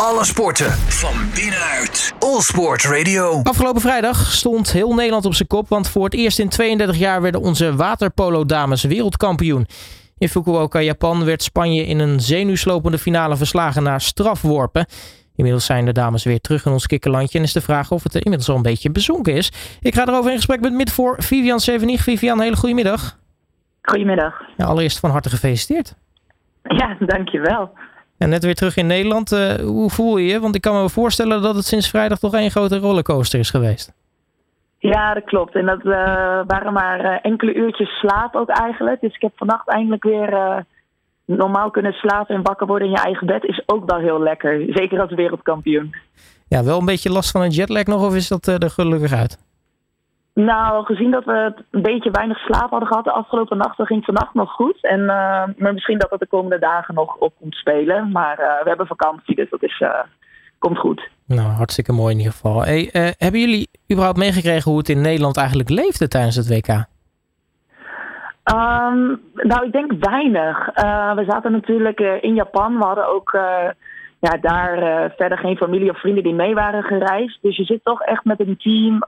Alle sporten van binnenuit. All Sport Radio. Afgelopen vrijdag stond heel Nederland op zijn kop, want voor het eerst in 32 jaar werden onze waterpolo-dames wereldkampioen. In Fukuoka, Japan, werd Spanje in een zenuwslopende finale verslagen na strafworpen. Inmiddels zijn de dames weer terug in ons kikkerlandje en is de vraag of het er inmiddels al een beetje bezonken is. Ik ga erover in gesprek met midvoor Vivian Sevenig. Vivian, hele goede middag. Goedemiddag. Ja, allereerst van harte gefeliciteerd. Ja, dankjewel. En net weer terug in Nederland. Uh, hoe voel je je? Want ik kan me voorstellen dat het sinds vrijdag toch één grote rollercoaster is geweest. Ja, dat klopt. En dat uh, waren maar uh, enkele uurtjes slaap ook eigenlijk. Dus ik heb vannacht eindelijk weer normaal kunnen slapen en wakker worden in je eigen bed. Is ook wel heel lekker. Zeker als wereldkampioen. Ja, wel een beetje last van een jetlag nog of is dat er gelukkig uit? Nou, gezien dat we een beetje weinig slaap hadden gehad de afgelopen nachten, ging het vannacht nog goed. En uh, maar misschien dat het de komende dagen nog op komt spelen. Maar uh, we hebben vakantie, dus dat is, uh, komt goed. Nou, hartstikke mooi in ieder geval. Hey, hebben jullie überhaupt meegekregen hoe het in Nederland eigenlijk leefde tijdens het WK? Um, nou, ik denk weinig. we zaten natuurlijk in Japan. We hadden ook ja, daar verder geen familie of vrienden die mee waren gereisd. Dus je zit toch echt met een team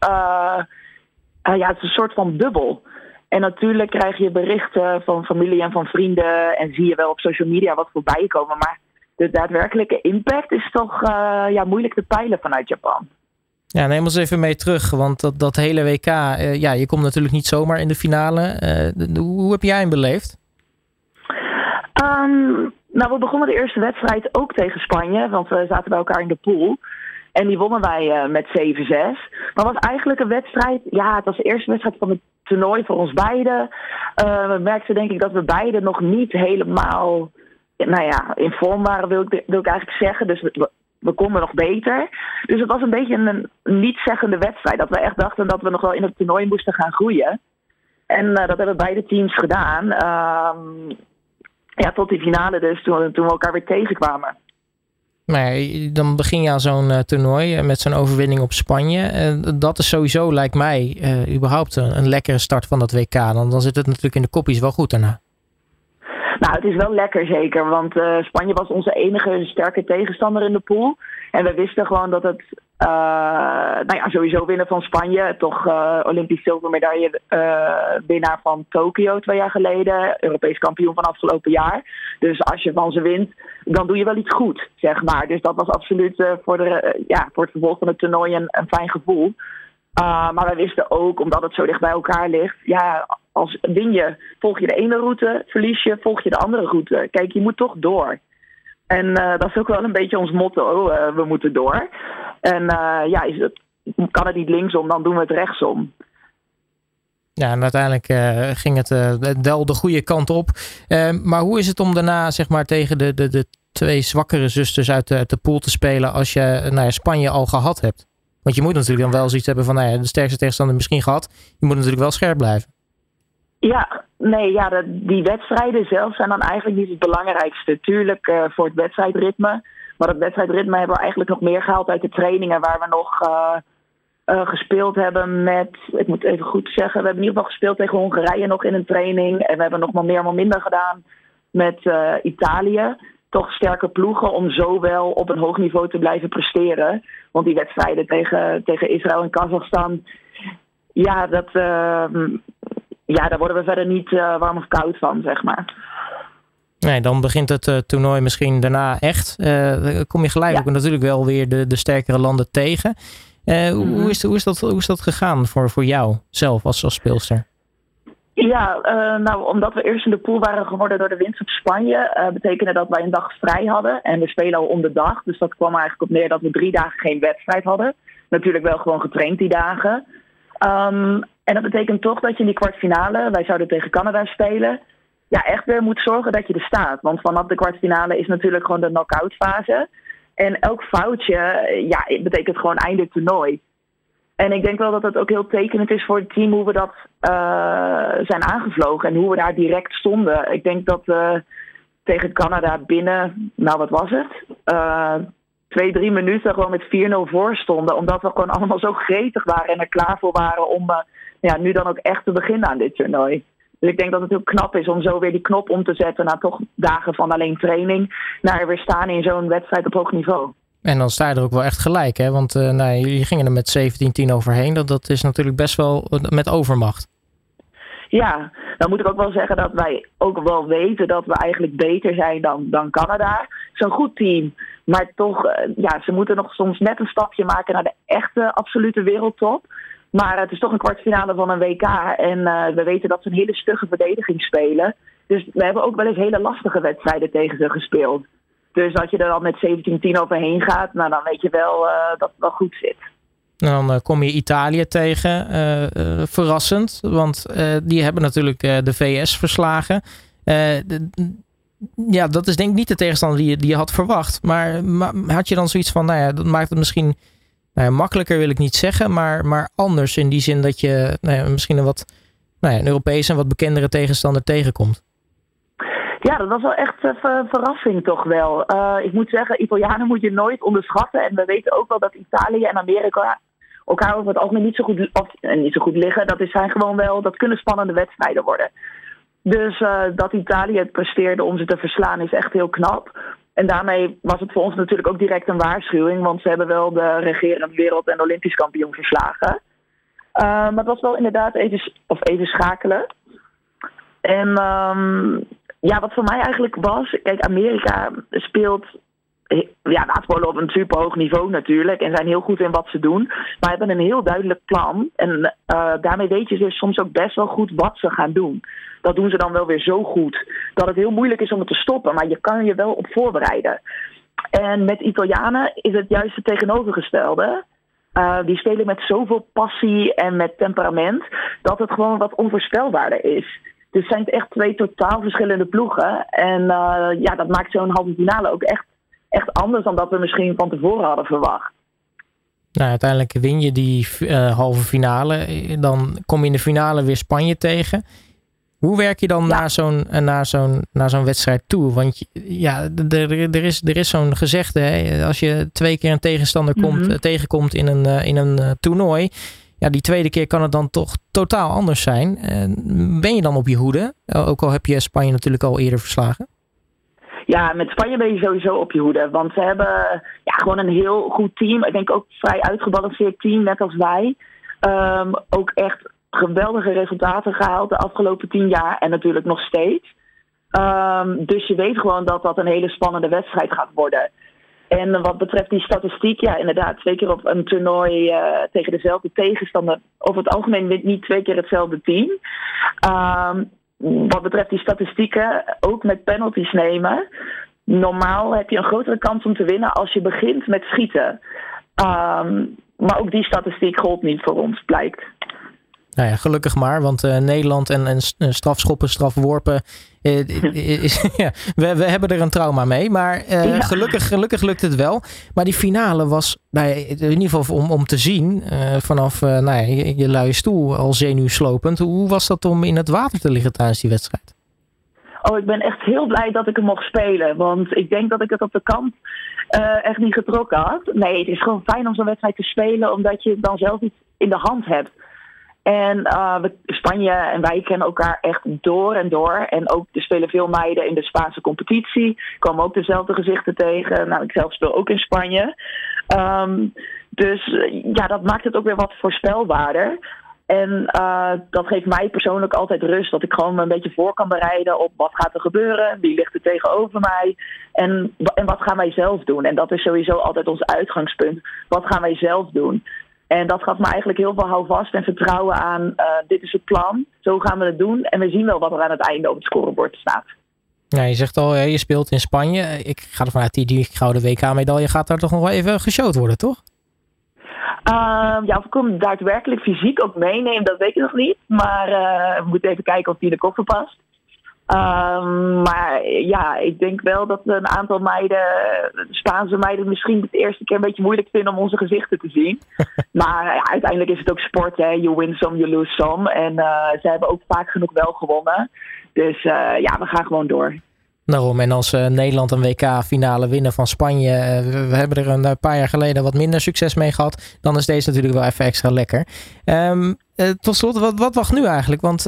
uh, ja, het is een soort van bubbel. En natuurlijk krijg je berichten van familie en van vrienden en zie je wel op social media wat voorbij komen. Maar de daadwerkelijke impact is toch uh, ja, moeilijk te peilen vanuit Japan. Ja, neem ons even mee terug, want dat, dat hele WK, uh, ja, je komt natuurlijk niet zomaar in de finale. Hoe heb jij hem beleefd? Um, nou, we begonnen de eerste wedstrijd ook tegen Spanje, want we zaten bij elkaar in de pool. En die wonnen wij uh, met 7-6. Maar was eigenlijk een wedstrijd. Ja, het was de eerste wedstrijd van het toernooi voor ons beiden. Uh, we merkten denk ik dat we beiden nog niet helemaal nou ja, in vorm waren, wil ik, wil ik eigenlijk zeggen. Dus we, we konden nog beter. Dus het was een beetje een, niet-zeggende wedstrijd. Dat we echt dachten dat we nog wel in het toernooi moesten gaan groeien. En uh, dat hebben beide teams gedaan. Uh, ja, tot die finale dus, toen, toen we elkaar weer tegenkwamen. Maar dan begin je aan zo'n uh, toernooi eh, met zo'n overwinning op Spanje. Uh, dat is sowieso, lijkt mij, überhaupt een, een, lekkere start van dat WK. Dan, dan zit het natuurlijk in de kopjes wel goed daarna. Nou, het is wel lekker zeker, want Spanje was onze enige sterke tegenstander in de pool. En we wisten gewoon dat het, nou ja, sowieso winnen van Spanje. Toch Olympisch zilvermedaille winnaar van Tokio twee jaar geleden. Europees kampioen van afgelopen jaar. Dus als je van ze wint, dan doe je wel iets goed, zeg maar. Dus dat was absoluut voor, de, ja, voor het vervolg van het toernooi een, een fijn gevoel. Maar wij wisten ook, omdat het zo dicht bij elkaar ligt, ja, als win je, volg je de ene route, verlies je, volg je de andere route. Kijk, je moet toch door. En dat is ook wel een beetje ons motto, we moeten door. En ja, is kan het niet linksom, dan doen we het rechtsom. Ja, en uiteindelijk ging het wel de goede kant op. Uh, maar hoe is het om daarna zeg maar, tegen de, de, de twee zwakkere zusters uit de, uit de pool te spelen als je nou ja, Spanje al gehad hebt? Want je moet natuurlijk dan wel zoiets hebben van nou ja, de sterkste tegenstander misschien gehad. Je moet natuurlijk wel scherp blijven. Ja, nee, ja, die wedstrijden zelf zijn dan eigenlijk niet het belangrijkste. Tuurlijk voor het wedstrijdritme. Maar dat wedstrijdritme hebben we eigenlijk nog meer gehaald uit de trainingen waar we nog uh, gespeeld hebben met, ik moet even goed zeggen, we hebben in ieder geval gespeeld tegen Hongarije nog in een training. En we hebben nog maar meer, maar minder gedaan met Italië. Toch sterke ploegen om zo wel op een hoog niveau te blijven presteren. Want die wedstrijden tegen, tegen Israël en Kazachstan, ja, dat, uh, ja, daar worden we verder niet warm of koud van, zeg maar. Nee, dan begint het toernooi misschien daarna echt. kom je gelijk ja. ook natuurlijk wel weer de, de sterkere landen tegen. Uh, hoe, mhm. is, hoe, is dat, hoe is dat gegaan voor, voor jou zelf als, als speelster? Ja, uh, nou, omdat we eerst in de pool waren geworden door de winst op Spanje, uh, betekende dat wij een dag vrij hadden. En we spelen al om de dag. Dus dat kwam eigenlijk op neer dat we drie dagen geen wedstrijd hadden. Natuurlijk wel gewoon getraind die dagen. Um, en dat betekent toch dat je in die kwartfinale, wij zouden tegen Canada spelen, ja, echt weer moet zorgen dat je er staat. Want vanaf de kwartfinale is natuurlijk gewoon de knock-out fase. En elk foutje ja, betekent gewoon einde toernooi. En ik denk wel dat het ook heel tekenend is voor het team hoe we dat uh, zijn aangevlogen en hoe we daar direct stonden. Ik denk dat we tegen Canada binnen, nou wat was het? Uh, twee, drie minuten gewoon met 4-0 voor stonden. Omdat we gewoon allemaal zo gretig waren en er klaar voor waren om ja, nu dan ook echt te beginnen aan dit toernooi. Dus ik denk dat het heel knap is om zo weer die knop om te zetten na toch dagen van alleen training. Naar weer staan in zo'n wedstrijd op hoog niveau. En dan sta je er ook wel echt gelijk, hè? Want uh, nou, jullie gingen er met 17-10 overheen. Dat, dat is natuurlijk best wel met overmacht. Ja, dan moet ik ook wel zeggen dat wij ook wel weten dat we eigenlijk beter zijn dan, dan Canada. Een goed team, maar toch, ja, ze moeten nog soms net een stapje maken naar de echte absolute wereldtop. Maar het is toch een kwartfinale van een WK. En uh, we weten dat ze een hele stugge verdediging spelen. Dus we hebben ook wel eens hele lastige wedstrijden tegen ze gespeeld. Dus als je er dan met 17-10 overheen gaat, nou, dan weet je wel uh, dat het wel goed zit. Dan uh, kom je Italië tegen. verrassend, want die hebben natuurlijk de VS verslagen. Ja, dat is denk ik niet de tegenstander die je, die je had verwacht. Maar, maar had je dan zoiets van, nou ja, dat maakt het misschien nou makkelijker wil ik niet zeggen, maar, maar anders in die zin dat je nou ja, misschien een wat nou ja, Europese en wat bekendere tegenstander tegenkomt. Ja, dat was wel echt een verrassing toch wel. Uh, ik moet zeggen, Italianen moet je nooit onderschatten. En we weten ook wel dat Italië en Amerika elkaar over het algemeen niet zo goed, of, eh, niet zo goed liggen. Dat is zijn gewoon wel, dat kunnen spannende wedstrijden worden. Dus dat Italië het presteerde om ze te verslaan is echt heel knap. En daarmee was het voor ons natuurlijk ook direct een waarschuwing, want ze hebben wel de regerend wereld- en olympisch kampioen verslagen. Uh, maar het was wel inderdaad even, of even schakelen. En um, ja, wat voor mij eigenlijk was, kijk, Amerika speelt ja, waterpolen op een super hoog niveau natuurlijk. En zijn heel goed in wat ze doen. Maar hebben een heel duidelijk plan. En uh, daarmee weet je dus soms ook best wel goed wat ze gaan doen. Dat doen ze dan wel weer zo goed. Dat het heel moeilijk is om het te stoppen. Maar je kan je wel op voorbereiden. En met Italianen is het juist het tegenovergestelde. Uh, die spelen met zoveel passie en met temperament. Dat het gewoon wat onvoorspelbaarder is. Dus zijn het echt twee totaal verschillende ploegen. En uh, ja, dat maakt zo'n halve finale ook echt echt anders dan dat we misschien van tevoren hadden verwacht. Nou, uiteindelijk win je die uh, halve finale. Dan kom je in de finale weer Spanje tegen. Hoe werk je dan ja. naar zo'n naar zo'n naar zo'n wedstrijd toe? Want ja, er is, er is zo'n gezegde. Hè? Als je twee keer een tegenstander komt, mm -hmm. tegenkomt in een, in een toernooi. Ja, die tweede keer kan het dan toch totaal anders zijn. Ben je dan op je hoede? Ook al heb je Spanje natuurlijk al eerder verslagen. Ja, met Spanje ben je sowieso op je hoede. Want ze hebben ja, gewoon een heel goed team. Ik denk ook vrij uitgebalanceerd team, net als wij. Um, ook echt geweldige resultaten gehaald de afgelopen tien jaar. En natuurlijk nog steeds. Um, dus je weet gewoon dat dat een hele spannende wedstrijd gaat worden. En wat betreft die statistiek, ja, inderdaad, twee keer op een toernooi uh, tegen dezelfde tegenstander. Over het algemeen wint niet twee keer hetzelfde team. Um, wat betreft die statistieken, ook met penalties nemen. Normaal heb je een grotere kans om te winnen als je begint met schieten. Um, maar ook die statistiek gold niet voor ons, blijkt. Nou ja, gelukkig maar, want uh, Nederland en, en strafschoppen, strafworpen, uh, is, ja, we, we hebben er een trauma mee. Maar uh, ja. gelukkig, gelukkig lukt het wel. Maar die finale was, nou ja, in ieder geval om, om te zien, vanaf nou ja, je, je luie stoel al zenuwslopend. Hoe was dat om in het water te liggen tijdens die wedstrijd? Oh, ik ben echt heel blij dat ik hem mocht spelen. Want ik denk dat ik het op de kant echt niet getrokken had. Nee, het is gewoon fijn om zo'n wedstrijd te spelen, omdat je dan zelf iets in de hand hebt. En we, Spanje en wij kennen elkaar echt door en door. En ook er spelen veel meiden in de Spaanse competitie. Komen ook dezelfde gezichten tegen. Nou, ik zelf speel ook in Spanje. Um, dus ja, dat maakt het ook weer wat voorspelbaarder. En uh, dat geeft mij persoonlijk altijd rust. Dat ik gewoon een beetje voor kan bereiden op wat gaat er gebeuren. Wie ligt er tegenover mij. En, en wat gaan wij zelf doen. En dat is sowieso altijd ons uitgangspunt. Wat gaan wij zelf doen. En dat gaf me eigenlijk heel veel houvast en vertrouwen aan. Uh, dit is het plan, zo gaan we het doen. En we zien wel wat er aan het einde op het scorebord staat. Ja, je zegt al, je speelt in Spanje. Ik ga ervan uit, die, die gouden WK-medaille gaat daar toch nog wel even geshowd worden, toch? Uh, ja, of ik hem daadwerkelijk fysiek ook meeneem, dat weet ik nog niet. Maar uh, we moeten even kijken of die in de koffer past. Um, maar ja, ik denk wel dat een aantal meiden, Spaanse meiden, misschien het eerste keer een beetje moeilijk vinden om onze gezichten te zien. maar ja, uiteindelijk is het ook sport, hè. You win some, you lose some. En uh, ze hebben ook vaak genoeg wel gewonnen. Dus uh, ja, we gaan gewoon door. Daarom, en als uh, Nederland een WK-finale winnen van Spanje, uh, we hebben er een uh, paar jaar geleden wat minder succes mee gehad, dan is deze natuurlijk wel even extra lekker. Um, tot slot, wat, wat wacht nu eigenlijk? Want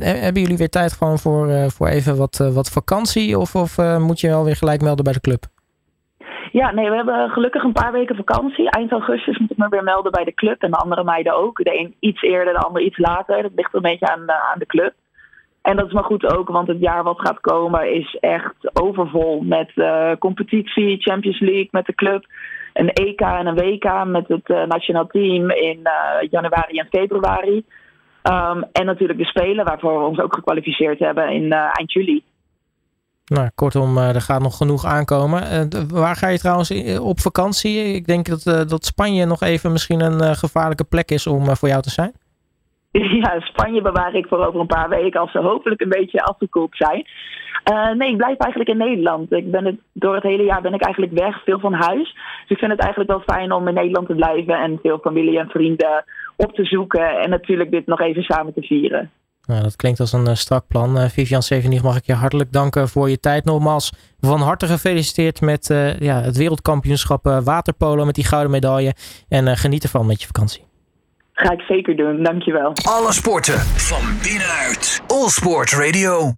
hebben jullie weer tijd gewoon voor, voor even wat, wat vakantie of, of moet je alweer gelijk melden bij de club? Ja, nee, we hebben gelukkig een paar weken vakantie. Eind augustus moet ik me weer melden bij de club. En de andere meiden ook. De een iets eerder, de ander iets later. Dat ligt een beetje aan, aan de club. En dat is maar goed ook, want het jaar wat gaat komen is echt overvol. Met uh, competitie, Champions League, met de club. Een EK en een WK met het uh, nationaal team in januari en februari. Um, en natuurlijk de Spelen, waarvoor we ons ook gekwalificeerd hebben in eind juli. Nou, kortom, er gaat nog genoeg aankomen. Waar ga je trouwens op vakantie? Ik denk dat, dat Spanje nog even misschien een gevaarlijke plek is om voor jou te zijn. Ja, Spanje bewaar ik voor over een paar weken als ze hopelijk een beetje afgekoeld zijn. nee, ik blijf eigenlijk in Nederland. Ik ben het, door het hele jaar ben ik eigenlijk weg, veel van huis. Dus ik vind het eigenlijk wel fijn om in Nederland te blijven en veel familie en vrienden op te zoeken. En natuurlijk dit nog even samen te vieren. Nou, dat klinkt als een uh, strak plan. Uh, Vivian Sevenig, mag ik je hartelijk danken voor je tijd nogmaals. Van harte gefeliciteerd met ja, het wereldkampioenschap waterpolo met die gouden medaille. En geniet ervan met je vakantie. Ga ik zeker doen, dankjewel. Alle sporten van binnenuit. All Sport Radio.